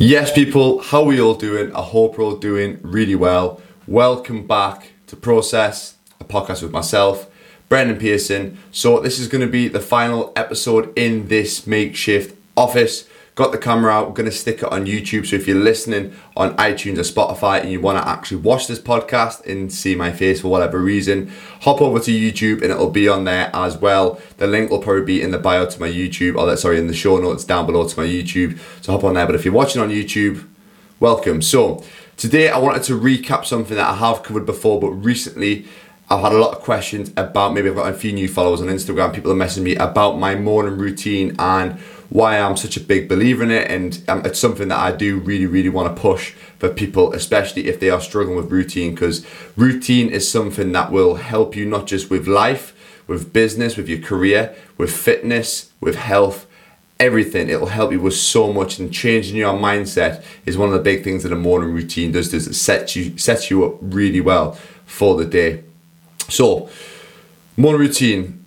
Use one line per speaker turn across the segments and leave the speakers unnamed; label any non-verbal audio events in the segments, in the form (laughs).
Yes, people, how are we all doing? I hope we're all doing really well. Welcome back to Process, a podcast with myself, Brendan Pearson. So, this is going to be the final episode in this makeshift office got the camera out, we're going to stick it on YouTube. So if you're listening on iTunes or Spotify and you want to actually watch this podcast and see my face for whatever reason, hop over to YouTube and it'll be on there as well. The link will probably be in the bio to my YouTube, or sorry, in the show notes down below to my YouTube. So hop on there. But if you're watching on YouTube, welcome. So today I wanted to recap something that I have covered before, but recently I've had a lot of questions about maybe I've got a few new followers on Instagram. People are messaging me about my morning routine and why I'm such a big believer in it, and um, it's something that I do really, really want to push for people, especially if they are struggling with routine, because routine is something that will help you not just with life, with business, with your career, with fitness, with health, everything. It'll help you with so much, and changing your mindset is one of the big things that a morning routine does. Does it sets you sets you up really well for the day. So, morning routine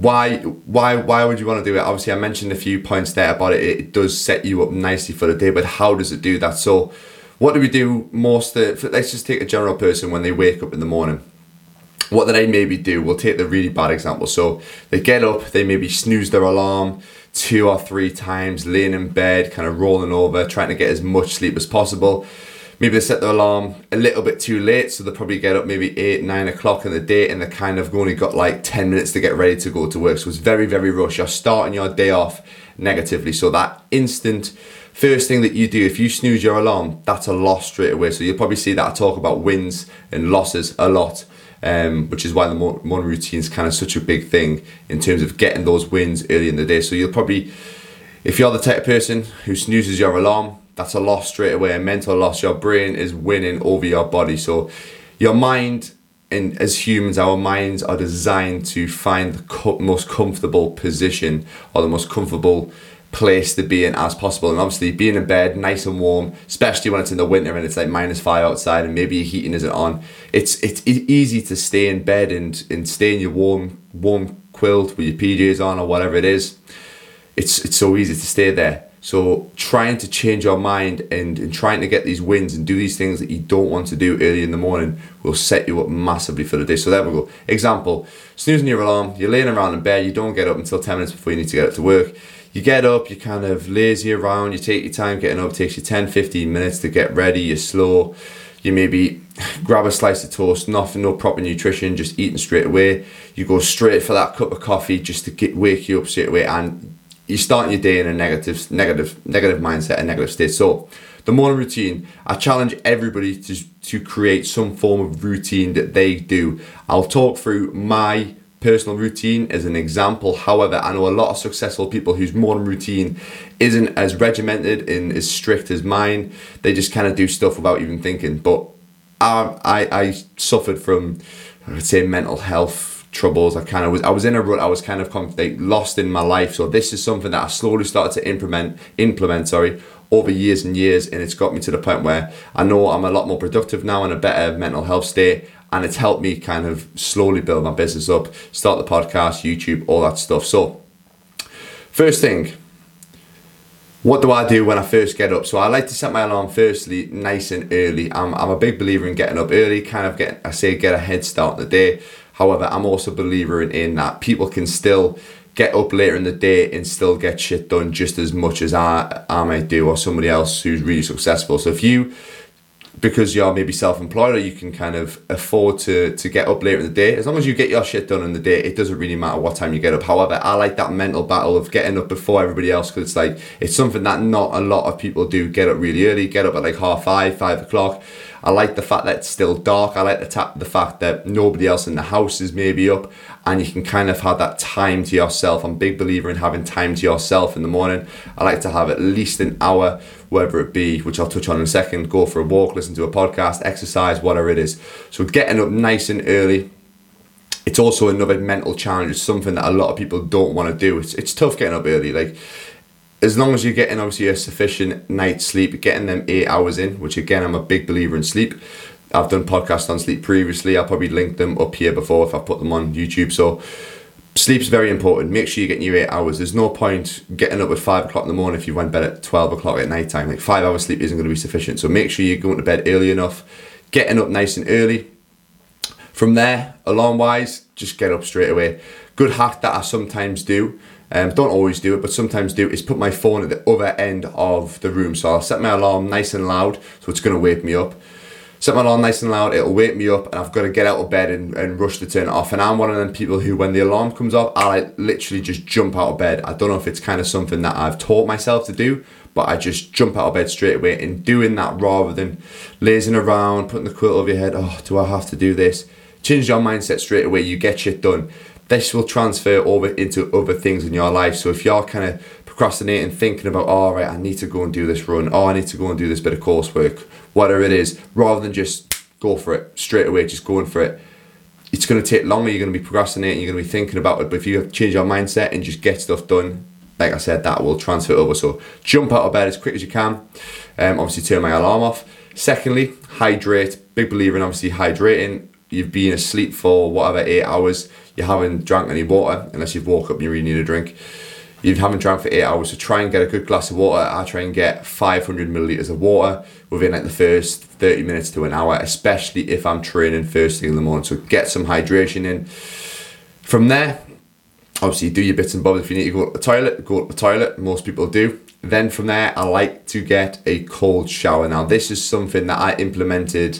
why why why would you want to do it? Obviously i mentioned a few points there about it. It does set you up nicely for the day but how does it do that? So what do we do most let's just take a general person when they wake up in the morning. What do they maybe do? We'll take the really bad example. So they get up they maybe snooze their alarm two or three times laying in bed kind of rolling over trying to get as much sleep as possible maybe they set their alarm a little bit too late, so they'll probably get up maybe eight, nine o'clock in the day, and they kind of only got like 10 minutes to get ready to go to work. So it's very, very rush. You're starting your day off negatively. So that instant first thing that you do, if you snooze your alarm, that's a loss straight away. So you'll probably see that I talk about wins and losses a lot. Um, which is why the morning routine is kind of such a big thing in terms of getting those wins early in the day. So you'll probably, if you're the type of person who snoozes your alarm, that's a loss straight away, a mental loss. Your brain is winning over your body. So your mind and as humans, our minds are designed to find the co- most comfortable position or the most comfortable place to be in as possible. And obviously, being in bed, nice and warm, especially when it's in the winter and it's like minus five outside, and maybe your heating isn't on. It's it's easy to stay in bed and and stay in your warm warm quilt with your PJs on or whatever it is. It's it's so easy to stay there. So trying to change your mind and, and trying to get these wins and do these things that you don't want to do early in the morning will set you up massively for the day. So there we go. Example, snoozing your alarm, you're laying around in bed, you don't get up until 10 minutes before you need to get up to work. You get up, you kind of lazy around, you take your time getting up, takes you 10, 15 minutes to get ready, you're slow. You maybe (sighs) grab a slice of toast, nothing, no proper nutrition, just eating straight away. You go straight for that cup of coffee just to get, wake you up straight away and you're starting your day in a negative, negative, negative mindset, a negative state. So, the morning routine, I challenge everybody to to create some form of routine that they do. I'll talk through my personal routine as an example. However, I know a lot of successful people whose morning routine isn't as regimented and as strict as mine. They just kind of do stuff without even thinking. But I, I, I suffered from, I would say, mental health troubles. I kind of was I was in a rut. I was kind of like lost in my life. So this is something that I slowly started to implement implement sorry over years and years, and it's got me to the point where I know I'm a lot more productive now and a better mental health state. And it's helped me kind of slowly build my business up, start the podcast, YouTube, all that stuff. So, first thing, what do I do when I first get up? So I like to set my alarm firstly nice and early. I'm, I'm a big believer in getting up early, kind of get I say get a head start in the day. However, I'm also a believer in, in that people can still get up later in the day and still get shit done just as much as I, I might do or somebody else who's really successful. So if you because you're maybe self-employed or you can kind of afford to to get up later in the day as long as you get your shit done in the day it doesn't really matter what time you get up however i like that mental battle of getting up before everybody else because it's like it's something that not a lot of people do get up really early get up at like half five five o'clock I like the fact that it's still dark. I like the, ta- the fact that nobody else in the house is maybe up and you can kind of have that time to yourself. I'm a big believer in having time to yourself in the morning. I like to have at least an hour, whether it be, which I'll touch on in a second, go for a walk, listen to a podcast, exercise, whatever it is. So getting up nice and early, it's also another mental challenge. It's something that a lot of people don't want to do. It's, it's tough getting up early. Like as long as you're getting obviously a sufficient night's sleep, getting them eight hours in, which again I'm a big believer in sleep. I've done podcasts on sleep previously. I'll probably link them up here before if I put them on YouTube. So sleep's very important. Make sure you're getting your eight hours. There's no point getting up at five o'clock in the morning if you went to bed at 12 o'clock at night time. Like five hours sleep isn't going to be sufficient. So make sure you're going to bed early enough, getting up nice and early. From there, alarm wise, just get up straight away. Good hack that I sometimes do. Um, don't always do it, but sometimes do is put my phone at the other end of the room. So I'll set my alarm nice and loud, so it's going to wake me up set my alarm nice and loud, it'll wake me up and I've got to get out of bed and, and rush to turn it off. And I'm one of them people who, when the alarm comes off, I like literally just jump out of bed. I don't know if it's kind of something that I've taught myself to do, but I just jump out of bed straight away and doing that rather than lazing around, putting the quilt over your head, oh, do I have to do this? Change your mindset straight away, you get shit done. This will transfer over into other things in your life. So if you're kind of procrastinating, thinking about, all oh, right, I need to go and do this run, oh, I need to go and do this bit of coursework, whatever it is, rather than just go for it straight away, just going for it. It's going to take longer. You're going to be procrastinating. You're going to be thinking about it. But if you change your mindset and just get stuff done, like I said, that will transfer over. So jump out of bed as quick as you can. Um, obviously, turn my alarm off. Secondly, hydrate. Big believer in obviously hydrating. You've been asleep for whatever eight hours. You haven't drank any water unless you've woke up and you really need a drink you haven't drank for eight hours, so try and get a good glass of water. I try and get 500 milliliters of water within like the first 30 minutes to an hour, especially if I'm training first thing in the morning. So get some hydration in. From there, obviously do your bits and bobs. If you need to go to the toilet, go to the toilet. Most people do. Then from there, I like to get a cold shower. Now, this is something that I implemented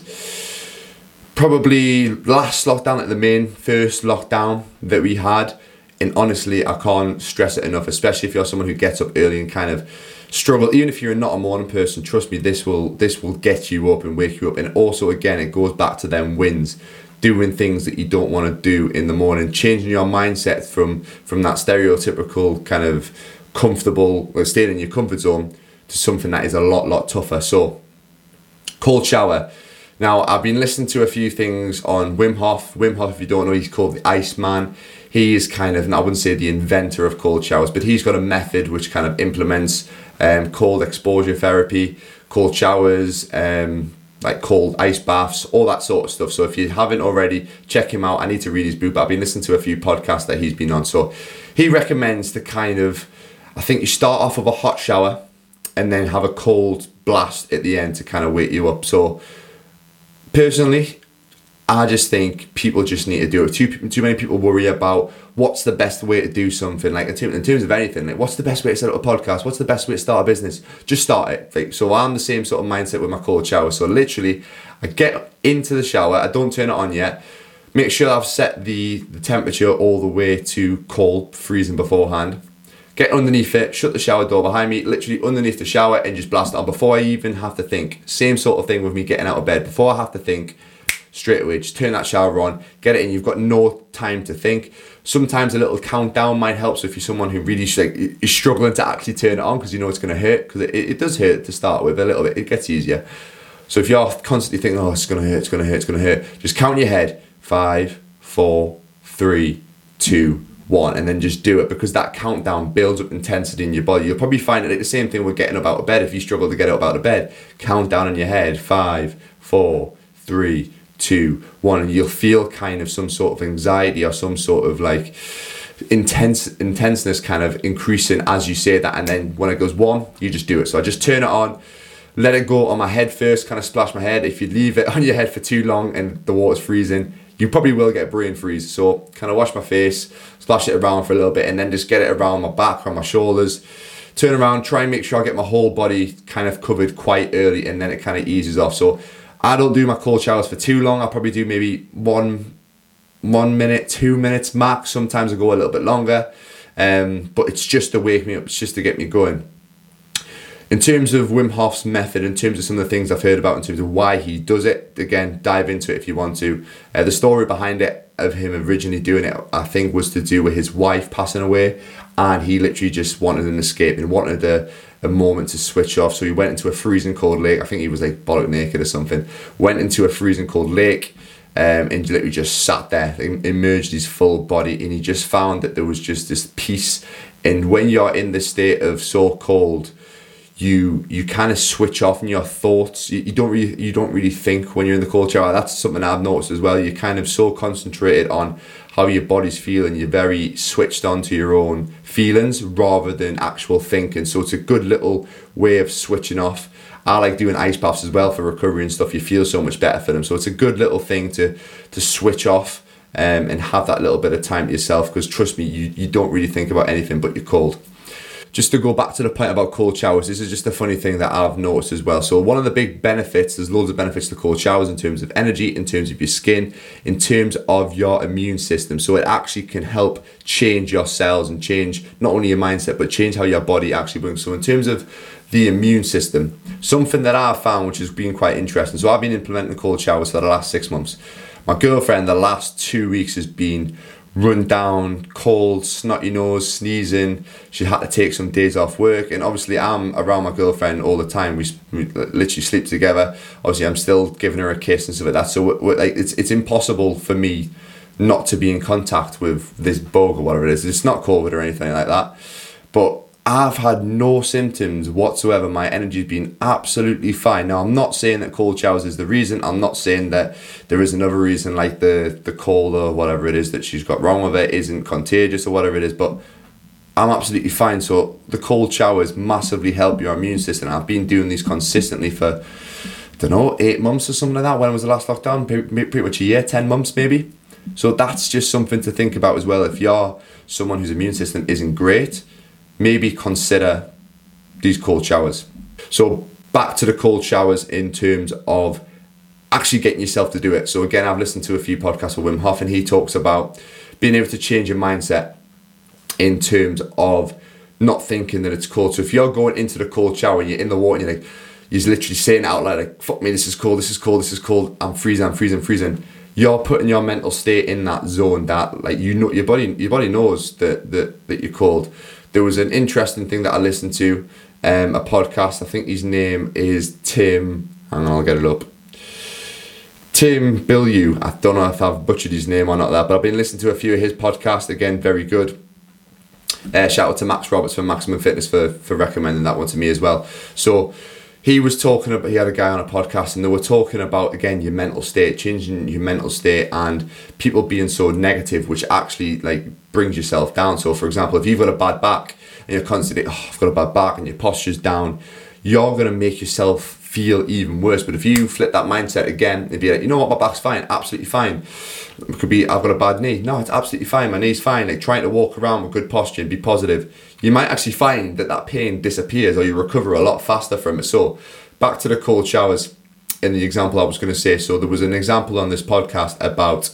probably last lockdown, at the main first lockdown that we had and honestly, I can't stress it enough, especially if you're someone who gets up early and kind of struggle. Even if you're not a morning person, trust me, this will this will get you up and wake you up. And also, again, it goes back to them wins doing things that you don't want to do in the morning changing your mindset from from that stereotypical kind of comfortable staying in your comfort zone to something that is a lot lot tougher so cold shower now i've been listening to a few things on wim hof wim hof if you don't know he's called the iceman he is kind of, I wouldn't say the inventor of cold showers, but he's got a method which kind of implements um, cold exposure therapy, cold showers, um, like cold ice baths, all that sort of stuff. So if you haven't already, check him out. I need to read his book, but I've been listening to a few podcasts that he's been on. So he recommends the kind of, I think you start off with a hot shower and then have a cold blast at the end to kind of wake you up. So personally, I just think people just need to do it. Too too many people worry about what's the best way to do something. Like in, terms, of anything, like what's the best way to set up a podcast? What's the best way to start a business? Just start it. Like so, I'm the same sort of mindset with my cold shower. So literally, I get into the shower. I don't turn it on yet. Make sure I've set the, the temperature all the way to cold, freezing beforehand. Get underneath it, shut the shower door behind me, literally underneath the shower, and just blast it on before I even have to think. Same sort of thing with me getting out of bed. Before I have to think straight away. Just turn that shower on, get it in. You've got no time to think. Sometimes a little countdown might help. So if you're someone who really like, is struggling to actually turn it on because you know it's going to hurt, because it, it does hurt to start with a little bit, it gets easier. So if you're constantly thinking, oh, it's going to hurt, it's going to hurt, it's going to hurt, just count your head five, four, three, two, one, and then just do it because that countdown builds up intensity in your body. You'll probably find it the same thing with getting up out of bed. If you struggle to get up out of bed, count down in your head five, four, three, two, one, and you'll feel kind of some sort of anxiety or some sort of like intense intenseness kind of increasing as you say that and then when it goes one you just do it so i just turn it on let it go on my head first kind of splash my head if you leave it (laughs) on your head for too long and the water's freezing you probably will get brain freeze so kind of wash my face splash it around for a little bit and then just get it around my back or my shoulders turn around try and make sure i get my whole body kind of covered quite early and then it kind of eases off so I don't do my cold showers for too long. I probably do maybe one one minute, two minutes max. Sometimes I go a little bit longer. Um, but it's just to wake me up, it's just to get me going. In terms of Wim Hof's method, in terms of some of the things I've heard about, in terms of why he does it, again, dive into it if you want to. Uh, the story behind it, of him originally doing it, I think, was to do with his wife passing away, and he literally just wanted an escape and wanted a, a moment to switch off. So he went into a freezing cold lake. I think he was like bollock naked or something. Went into a freezing cold lake. Um, and literally just sat there, emerged his full body, and he just found that there was just this peace. And when you're in the state of so cold, you you kind of switch off in your thoughts. You, you don't really you don't really think when you're in the cold shower. That's something I've noticed as well. You're kind of so concentrated on how your body's feeling. You're very switched on to your own feelings rather than actual thinking. So it's a good little way of switching off. I like doing ice baths as well for recovery and stuff. You feel so much better for them. So it's a good little thing to to switch off um, and have that little bit of time to yourself. Because trust me, you you don't really think about anything but your cold just to go back to the point about cold showers, this is just a funny thing that I've noticed as well. So, one of the big benefits, there's loads of benefits to cold showers in terms of energy, in terms of your skin, in terms of your immune system. So, it actually can help change your cells and change not only your mindset, but change how your body actually works. So, in terms of the immune system, something that I've found which has been quite interesting. So, I've been implementing cold showers for the last six months. My girlfriend, the last two weeks, has been run down, cold, snotty nose, sneezing. She had to take some days off work, and obviously I'm around my girlfriend all the time. We, we literally sleep together. Obviously, I'm still giving her a kiss and stuff like that. So we're, we're, like, it's it's impossible for me not to be in contact with this bug or whatever it is. It's not COVID or anything like that, but I've had no symptoms whatsoever. My energy's been absolutely fine. Now, I'm not saying that cold showers is the reason. I'm not saying that there is another reason, like the the cold or whatever it is that she's got wrong with it isn't contagious or whatever it is. But I'm absolutely fine. So the cold showers massively help your immune system. I've been doing these consistently for, I don't know, eight months or something like that. When was the last lockdown? Pretty much a year, ten months maybe. So that's just something to think about as well. If you're someone whose immune system isn't great maybe consider these cold showers. So back to the cold showers in terms of actually getting yourself to do it. So again, I've listened to a few podcasts with Wim Hof and he talks about being able to change your mindset in terms of not thinking that it's cold. So if you're going into the cold shower and you're in the water and you're like, you're literally saying out loud like, fuck me, this is cold, this is cold, this is cold, I'm freezing, I'm freezing, freezing. You're putting your mental state in that zone that like you know your body your body knows that that, that you're cold there was an interesting thing that I listened to, um, a podcast. I think his name is Tim, and I'll get it up. Tim Bilyeu. I don't know if I've butchered his name or not that, but I've been listening to a few of his podcasts. Again, very good. Uh, shout out to Max Roberts from Maximum Fitness for, for recommending that one to me as well. So he was talking about he had a guy on a podcast and they were talking about again your mental state changing your mental state and people being so negative which actually like brings yourself down so for example if you've got a bad back and you're constantly oh i've got a bad back and your posture's down you're going to make yourself feel even worse but if you flip that mindset again and be like you know what my back's fine absolutely fine it could be I've got a bad knee. No, it's absolutely fine. My knee's fine. Like trying to walk around with good posture and be positive. You might actually find that that pain disappears or you recover a lot faster from it. So back to the cold showers in the example I was going to say. So there was an example on this podcast about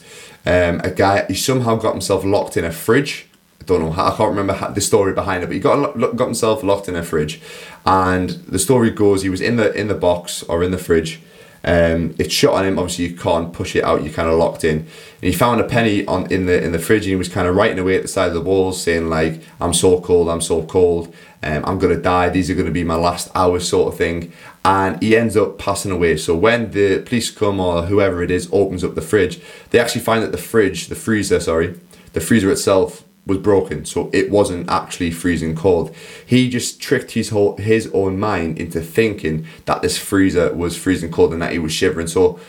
um, a guy. He somehow got himself locked in a fridge. I don't know. I can't remember the story behind it, but he got got himself locked in a fridge, and the story goes he was in the in the box or in the fridge um, it's shut on him. Obviously, you can't push it out. You're kind of locked in. And he found a penny on in the in the fridge, and he was kind of writing away at the side of the walls, saying like, "I'm so cold. I'm so cold. Um, I'm gonna die. These are gonna be my last hours," sort of thing. And he ends up passing away. So when the police come or whoever it is opens up the fridge, they actually find that the fridge, the freezer, sorry, the freezer itself was broken, so it wasn't actually freezing cold. He just tricked his whole his own mind into thinking that this freezer was freezing cold and that he was shivering. So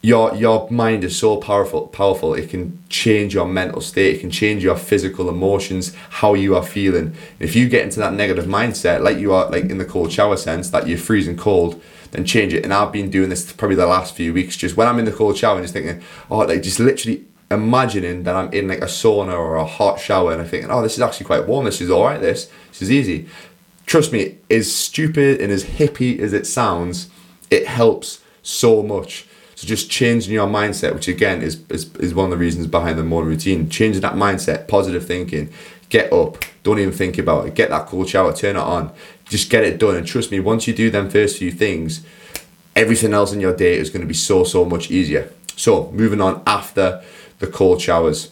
your your mind is so powerful powerful it can change your mental state it can change your physical emotions how you are feeling if you get into that negative mindset like you are like in the cold shower sense that you're freezing cold then change it and i've been doing this probably the last few weeks just when i'm in the cold shower and just thinking oh like just literally imagining that I'm in like a sauna or a hot shower and I'm thinking, oh, this is actually quite warm. This is all right. This this is easy. Trust me, as stupid and as hippie as it sounds, it helps so much. So just changing your mindset, which again is, is, is one of the reasons behind the morning routine. Changing that mindset, positive thinking. Get up. Don't even think about it. Get that cold shower. Turn it on. Just get it done. And trust me, once you do them first few things, everything else in your day is going to be so so much easier. So moving on after the cold showers.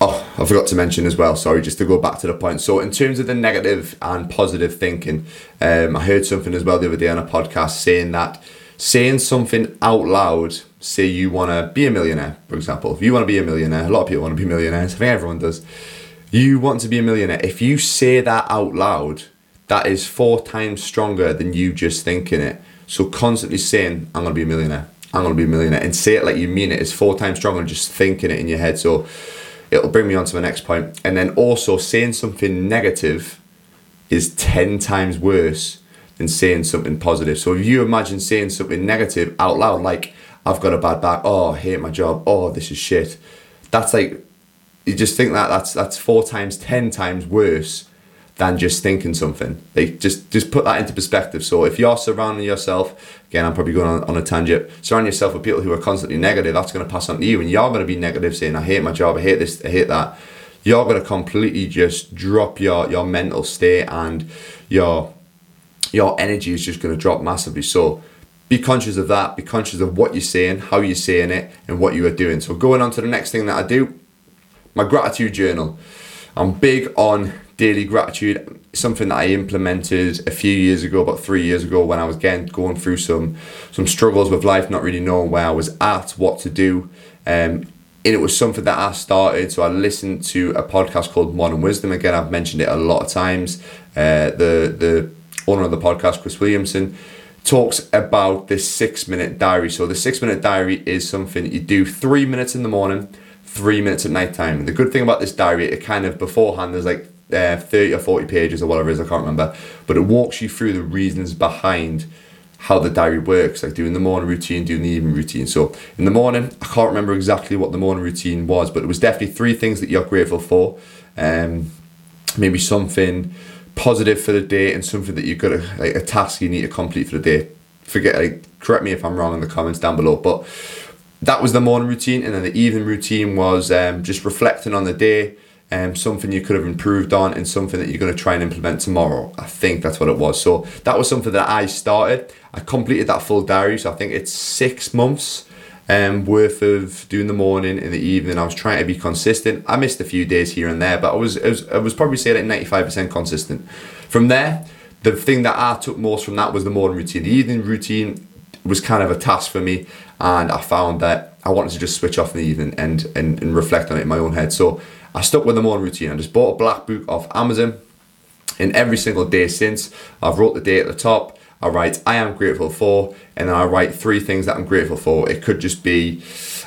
Oh, I forgot to mention as well, sorry, just to go back to the point. So, in terms of the negative and positive thinking, um, I heard something as well the other day on a podcast saying that saying something out loud, say you want to be a millionaire, for example, if you want to be a millionaire, a lot of people want to be millionaires, I think everyone does. You want to be a millionaire. If you say that out loud, that is four times stronger than you just thinking it. So constantly saying, I'm gonna be a millionaire, I'm gonna be a millionaire, and say it like you mean it is four times stronger than just thinking it in your head. So it'll bring me on to my next point. And then also saying something negative is 10 times worse than saying something positive. So if you imagine saying something negative out loud, like, I've got a bad back, oh, I hate my job, oh, this is shit. That's like, you just think that that's that's four times, ten times worse than just thinking something. They just just put that into perspective. So if you're surrounding yourself, again, I'm probably going on, on a tangent, surround yourself with people who are constantly negative, that's going to pass on to you, and you're going to be negative, saying, "I hate my job, I hate this, I hate that." You're going to completely just drop your your mental state and your your energy is just going to drop massively. So be conscious of that. Be conscious of what you're saying, how you're saying it, and what you are doing. So going on to the next thing that I do, my gratitude journal. I'm big on daily gratitude. Something that I implemented a few years ago, about three years ago, when I was getting going through some some struggles with life, not really knowing where I was at, what to do. Um, and it was something that I started. So I listened to a podcast called Modern Wisdom. Again, I've mentioned it a lot of times. Uh, the the owner of the podcast, Chris Williamson, talks about this six minute diary. So the six minute diary is something you do three minutes in the morning, three minutes at night time. The good thing about this diary, it kind of beforehand there's like uh, 30 or 40 pages or whatever it is, I can't remember, but it walks you through the reasons behind how the diary works, like doing the morning routine, doing the evening routine. So in the morning, I can't remember exactly what the morning routine was, but it was definitely three things that you're grateful for. Um, maybe something positive for the day and something that you've got like a task you need to complete for the day. Forget, like, correct me if I'm wrong in the comments down below, but that was the morning routine, and then the evening routine was um, just reflecting on the day, um, something you could have improved on, and something that you're going to try and implement tomorrow. I think that's what it was. So that was something that I started. I completed that full diary, so I think it's six months um, worth of doing the morning and the evening. I was trying to be consistent. I missed a few days here and there, but I was I was, was probably say like ninety five percent consistent. From there, the thing that I took most from that was the morning routine. The evening routine was kind of a task for me, and I found that I wanted to just switch off in the evening and and, and reflect on it in my own head. So I stuck with the morning routine. I just bought a black book off Amazon. And every single day since, I've wrote the day at the top. I write, I am grateful for, and then I write three things that I'm grateful for. It could just be,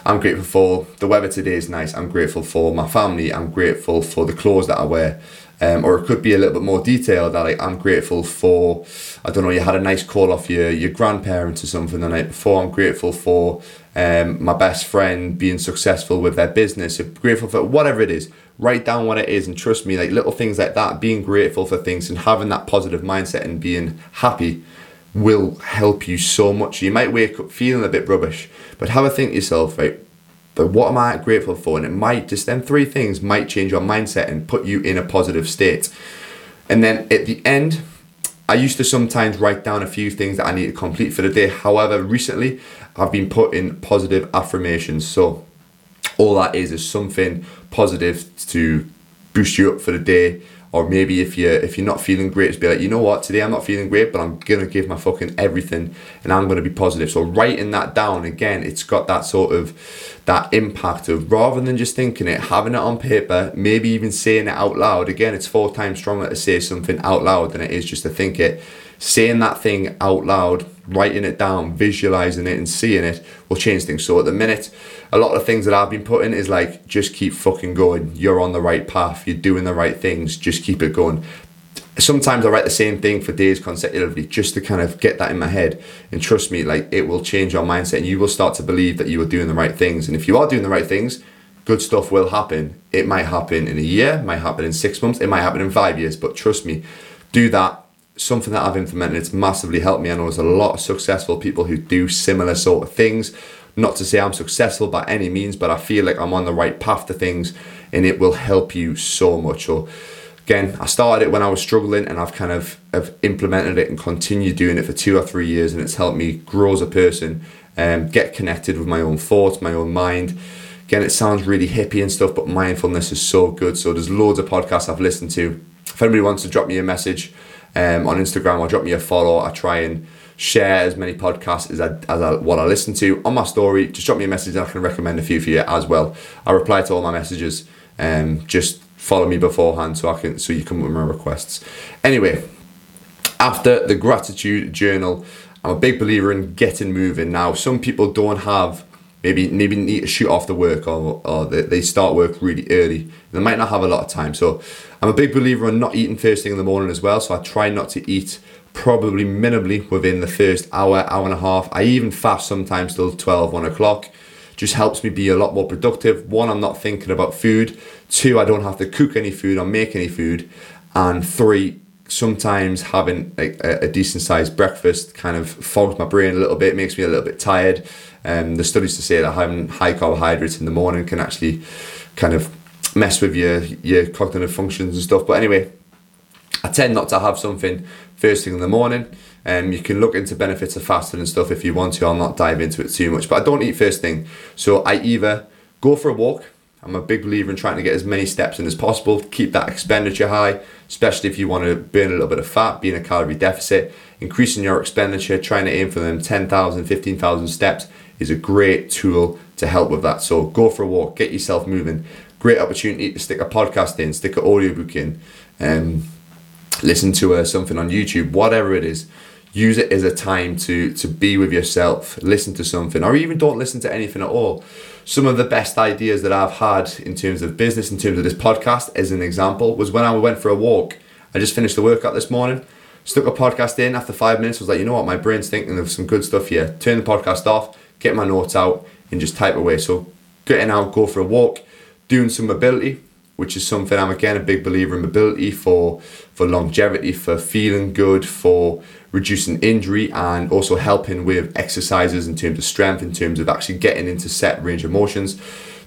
I'm grateful for the weather today is nice. I'm grateful for my family. I'm grateful for the clothes that I wear. Um, or it could be a little bit more detailed that like, I'm grateful for, I don't know, you had a nice call off your, your grandparents or something the night before. I'm grateful for um, my best friend being successful with their business. Grateful for whatever it is. Write down what it is and trust me, like little things like that, being grateful for things and having that positive mindset and being happy will help you so much. You might wake up feeling a bit rubbish, but have a think to yourself, right? But what am I grateful for? And it might just them three things might change your mindset and put you in a positive state. And then at the end, I used to sometimes write down a few things that I need to complete for the day. However, recently I've been putting positive affirmations. So all that is is something positive to boost you up for the day or maybe if you're if you're not feeling great, just be like, you know what, today I'm not feeling great, but I'm gonna give my fucking everything, and I'm gonna be positive. So writing that down again, it's got that sort of that impact of rather than just thinking it, having it on paper, maybe even saying it out loud. Again, it's four times stronger to say something out loud than it is just to think it saying that thing out loud, writing it down, visualizing it, and seeing it will change things. So at the minute, a lot of things that I've been putting is like, just keep fucking going. You're on the right path. You're doing the right things. Just keep it going. Sometimes I write the same thing for days consecutively just to kind of get that in my head. And trust me, like it will change your mindset and you will start to believe that you are doing the right things. And if you are doing the right things, good stuff will happen. It might happen in a year, might happen in six months, it might happen in five years. But trust me, do that something that I've implemented. It's massively helped me. I know there's a lot of successful people who do similar sort of things. Not to say I'm successful by any means, but I feel like I'm on the right path to things and it will help you so much. So again, I started it when I was struggling and I've kind of have implemented it and continued doing it for two or three years and it's helped me grow as a person and um, get connected with my own thoughts, my own mind. Again, it sounds really hippie and stuff, but mindfulness is so good. So there's loads of podcasts I've listened to. If anybody wants to drop me a message, um, on Instagram or drop me a follow. I try and share as many podcasts as, I, as I, what I listen to on my story. Just drop me a message and I can recommend a few for you as well. I reply to all my messages. Um, just follow me beforehand so I can so you can with my requests. Anyway, After the gratitude journal, I'm a big believer in getting moving. Now, some people don't have maybe maybe need to shoot off the work or, or they, they start work really early. They might not have a lot of time. So I'm a big believer in not eating first thing in the morning as well. So I try not to eat probably minimally within the first hour, hour and a half. I even fast sometimes till 12, 1 o'clock. Just helps me be a lot more productive. One, I'm not thinking about food. Two, I don't have to cook any food or make any food. And three, sometimes having a, a decent sized breakfast kind of fogs my brain a little bit, makes me a little bit tired. Um, the studies to say that having high carbohydrates in the morning can actually kind of mess with your your cognitive functions and stuff. But anyway, I tend not to have something first thing in the morning. Um, you can look into benefits of fasting and stuff if you want to. I'll not dive into it too much, but I don't eat first thing. So I either go for a walk. I'm a big believer in trying to get as many steps in as possible. Keep that expenditure high, especially if you want to burn a little bit of fat, be in a calorie deficit. Increasing your expenditure, trying to aim for them 10,000, 15,000 steps is a great tool to help with that. So go for a walk, get yourself moving. Great opportunity to stick a podcast in, stick an audiobook in, um, listen to uh, something on YouTube, whatever it is. Use it as a time to to be with yourself, listen to something, or even don't listen to anything at all. Some of the best ideas that I've had in terms of business, in terms of this podcast, as an example, was when I went for a walk. I just finished the workout this morning, stuck a podcast in after five minutes, was like, you know what, my brain's thinking of some good stuff here. Turn the podcast off, get my notes out, and just type away. So getting out, go for a walk, doing some mobility, which is something I'm again a big believer in mobility for for longevity, for feeling good, for reducing injury, and also helping with exercises in terms of strength, in terms of actually getting into set range of motions.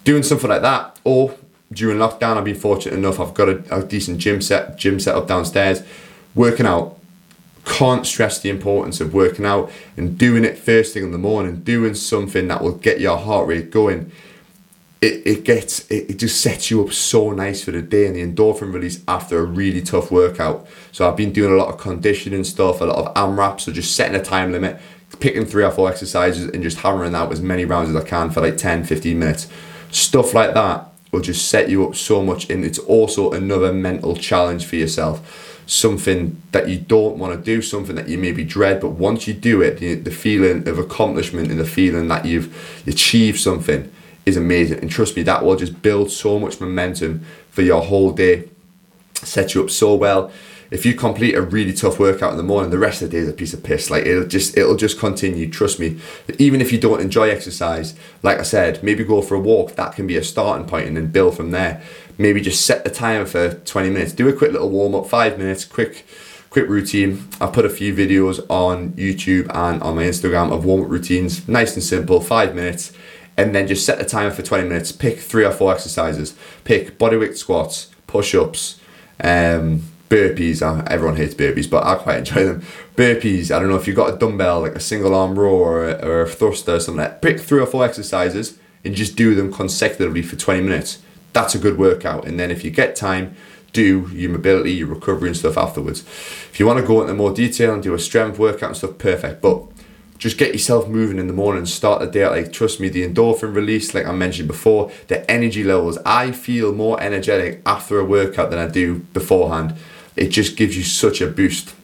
Doing something like that, or during lockdown, I've been fortunate enough. I've got a, a decent gym set gym set up downstairs, working out can't stress the importance of working out and doing it first thing in the morning, doing something that will get your heart rate going. It, it gets it, it just sets you up so nice for the day and the endorphin release after a really tough workout. So I've been doing a lot of conditioning stuff, a lot of AMRAP, so just setting a time limit, picking three or four exercises and just hammering out as many rounds as I can for like 10, 15 minutes. Stuff like that will just set you up so much and it's also another mental challenge for yourself something that you don't want to do, something that you maybe dread, but once you do it, the, the feeling of accomplishment and the feeling that you've achieved something is amazing. And trust me, that will just build so much momentum for your whole day, set you up so well. If you complete a really tough workout in the morning, the rest of the day is a piece of piss. Like it'll just it'll just continue. Trust me. Even if you don't enjoy exercise, like I said, maybe go for a walk. That can be a starting point, and then build from there maybe just set the timer for 20 minutes do a quick little warm up five minutes quick quick routine i've put a few videos on youtube and on my instagram of warm up routines nice and simple five minutes and then just set the timer for 20 minutes pick three or four exercises pick bodyweight squats push-ups um, burpees everyone hates burpees but i quite enjoy them burpees i don't know if you've got a dumbbell like a single arm row or a, or a thruster or something like that pick three or four exercises and just do them consecutively for 20 minutes that's a good workout. And then if you get time, do your mobility, your recovery and stuff afterwards. If you want to go into more detail and do a strength workout and stuff, perfect. But just get yourself moving in the morning, start the day like trust me, the endorphin release, like I mentioned before, the energy levels. I feel more energetic after a workout than I do beforehand. It just gives you such a boost.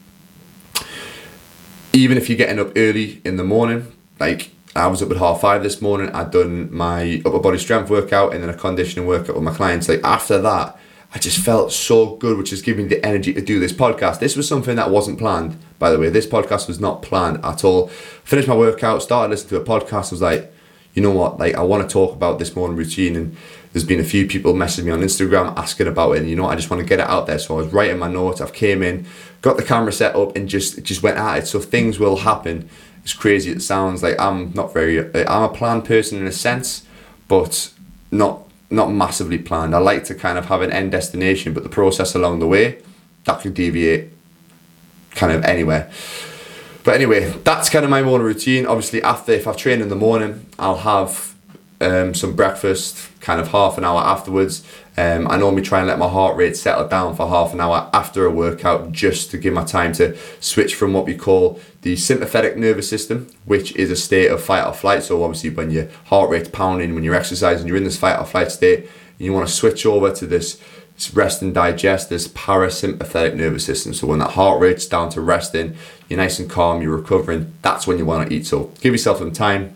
Even if you're getting up early in the morning, like I was up at half five this morning. I'd done my upper body strength workout and then a conditioning workout with my clients. Like after that, I just felt so good, which is giving me the energy to do this podcast. This was something that wasn't planned, by the way. This podcast was not planned at all. Finished my workout, started listening to a podcast. I was like, you know what? Like I want to talk about this morning routine, and there's been a few people messaging me on Instagram asking about it. And you know, I just want to get it out there. So I was writing my notes. I've came in, got the camera set up, and just just went at it. So things will happen It's crazy it sounds, like I'm not very, uh, I'm a planned person in a sense, but not not massively planned. I like to kind of have an end destination, but the process along the way that could deviate kind of anywhere. But anyway, that's kind of my morning routine. Obviously, after if I've trained in the morning, I'll have um, some breakfast, kind of half an hour afterwards. Um, I normally try and let my heart rate settle down for half an hour after a workout just to give my time to switch from what we call the sympathetic nervous system, which is a state of fight or flight. So, obviously, when your heart rate's pounding, when you're exercising, you're in this fight or flight state, you want to switch over to this rest and digest this parasympathetic nervous system. So when that heart rate's down to resting, you're nice and calm, you're recovering, that's when you want to eat. So give yourself some time.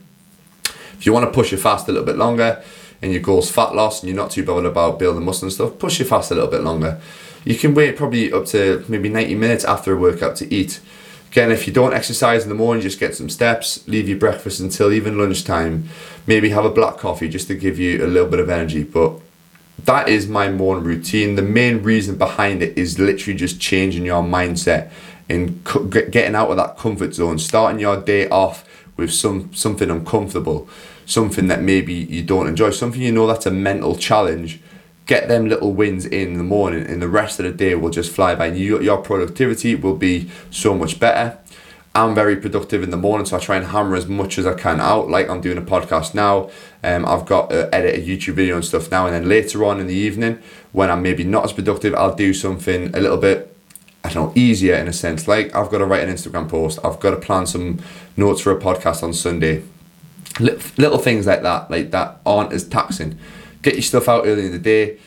If you want to push your fast a little bit longer and your goal's fat loss and you're not too bothered about building muscle and stuff, push your fast a little bit longer. You can wait probably up to maybe 90 minutes after a workout to eat. Again, if you don't exercise in the morning, just get some steps, leave your breakfast until even lunchtime. Maybe have a black coffee just to give you a little bit of energy. But that is my morning routine. The main reason behind it is literally just changing your mindset and getting out of that comfort zone, starting your day off with some something uncomfortable, something that maybe you don't enjoy, something you know that's a mental challenge get them little wins in the morning and the rest of the day will just fly by you, your productivity will be so much better i'm very productive in the morning so i try and hammer as much as i can out like i'm doing a podcast now um, i've got to edit a youtube video and stuff now and then later on in the evening when i'm maybe not as productive i'll do something a little bit I don't know, easier in a sense. Like I've got to write an Instagram post, I've got to plan some notes for a podcast on Sunday. Little things like that, like that aren't as taxing. Get your stuff out early in the day.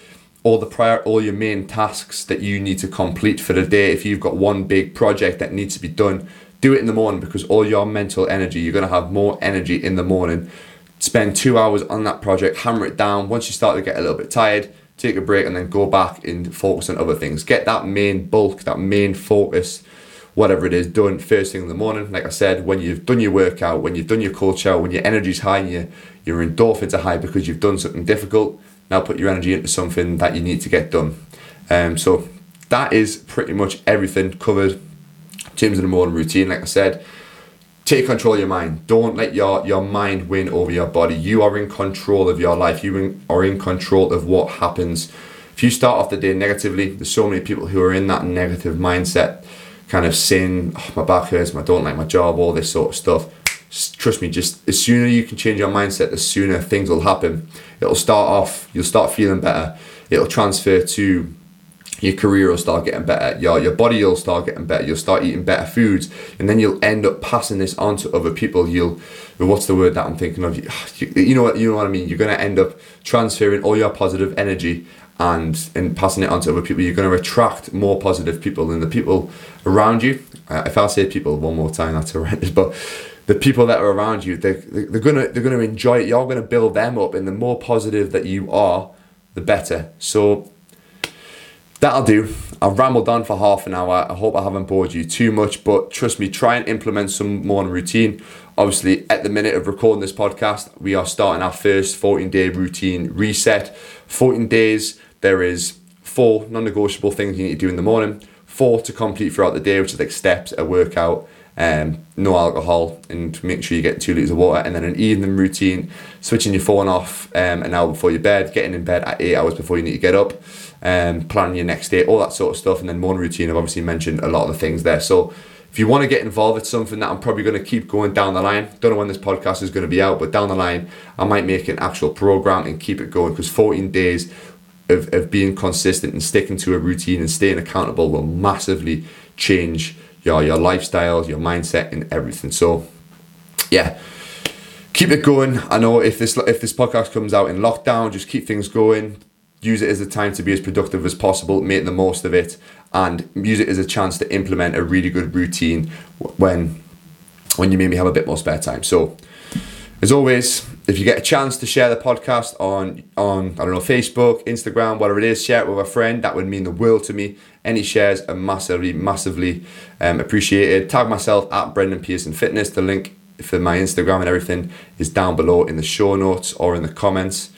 All the prior all your main tasks that you need to complete for the day. If you've got one big project that needs to be done do it in the morning because all your mental energy you're to have more energy in the morning. Spend two hours on that project hammer it down. Once you start to get a little bit tired take a break and then go back and focus on other things. Get that main bulk that main focus whatever it is done first thing in the morning like i said when you've done your workout when you've done your cold shower when your energy's high and your your endorphins are high because you've done something difficult. Now put your energy into something that you need to get done. Um, so that is pretty much everything covered in the morning routine. Like I said, take control of your mind. Don't let your, your mind win over your body. You are in control of your life. You in, are in control of what happens. If you start off the day negatively, there's so many people who are in that negative mindset, kind of saying, oh, my back hurts, I don't like my job, all this sort of stuff trust me, just as sooner you can change your mindset, the sooner things will happen. It'll start off, you'll start feeling better. It'll transfer to your career will start getting better. Your your body will start getting better. You'll start eating better foods, and then you'll end up passing this on to other people. You'll, what's the word that I'm thinking of? You, (sighs) you know what you know what I mean. You're gonna end up transferring all your positive energy and in passing it on to other people. You're gonna attract more positive people than the people around you. Uh, if I say people one more time, that's (laughs) horrendous, but the people that are around you, they they're gonna they're gonna enjoy it. You're gonna build them up, and the more positive that you are, the better. So that'll do. I've rambled on for half an hour. I hope I haven't bored you too much, but trust me, try and implement some morning routine. Obviously, at the minute of recording this podcast, we are starting our first 14 day routine reset. 14 days, there is four non negotiable things you need to do in the morning, four to complete throughout the day, which is like steps, a workout, um, no alcohol, and make sure you get two litres of water. And then an evening routine, switching your phone off um, an hour before your bed, getting in bed at eight hours before you need to get up, um, planning your next day, all that sort of stuff. And then morning routine, I've obviously mentioned a lot of the things there. So if you want to get involved, it's something that I'm probably going to keep going down the line. Don't know when this podcast is going to be out, but down the line, I might make an actual program and keep it going because 14 days of, of being consistent and sticking to a routine and staying accountable will massively change your your lifestyle, your mindset, and everything. So, yeah, keep it going. I know if this if this podcast comes out in lockdown, just keep things going. Use it as a time to be as productive as possible. Make the most of it, and use it as a chance to implement a really good routine when when you maybe have a bit more spare time. So, as always, if you get a chance to share the podcast on on I don't know Facebook, Instagram, whatever it is, share it with a friend. That would mean the world to me. Any shares are massively, massively um, appreciated. Tag myself at Brendan Pearson Fitness. The link for my Instagram and everything is down below in the show notes or in the comments.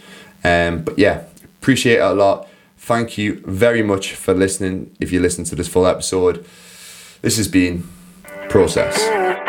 Um, but yeah, appreciate it a lot. Thank you very much for listening. If you listen to this full episode, this has been Process.